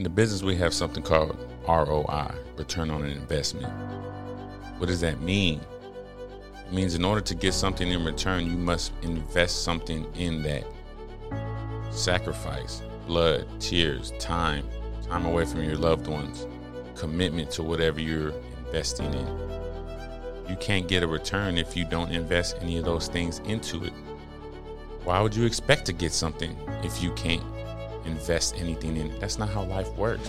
In the business, we have something called ROI, return on an investment. What does that mean? It means in order to get something in return, you must invest something in that. Sacrifice, blood, tears, time, time away from your loved ones, commitment to whatever you're investing in. You can't get a return if you don't invest any of those things into it. Why would you expect to get something if you can't invest anything in? That's not how life works.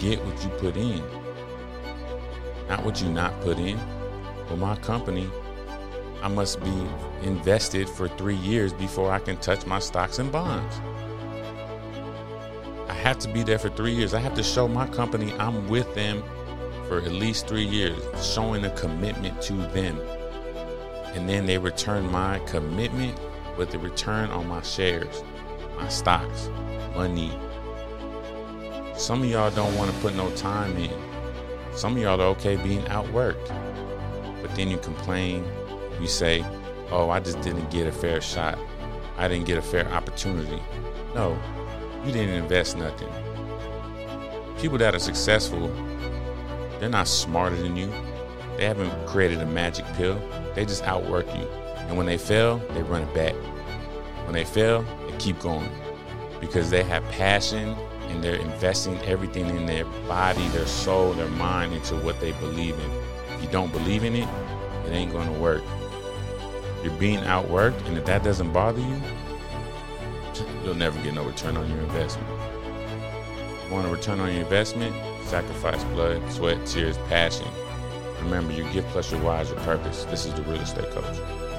Get what you put in, not what you not put in. For my company, I must be invested for three years before I can touch my stocks and bonds. I have to be there for three years. I have to show my company I'm with them for at least three years, showing a commitment to them. And then they return my commitment with the return on my shares, my stocks, money. Some of y'all don't want to put no time in. Some of y'all are okay being outworked. But then you complain, you say, oh, I just didn't get a fair shot. I didn't get a fair opportunity. No, you didn't invest nothing. People that are successful, they're not smarter than you. They haven't created a magic pill. They just outwork you. And when they fail, they run it back. When they fail, they keep going because they have passion and they're investing everything in their body, their soul, their mind into what they believe in. If you don't believe in it, it ain't going to work. You're being outworked, and if that doesn't bother you, you'll never get no return on your investment. You want a return on your investment? Sacrifice blood, sweat, tears, passion. Remember, your gift plus your why is your purpose. This is the real estate coach.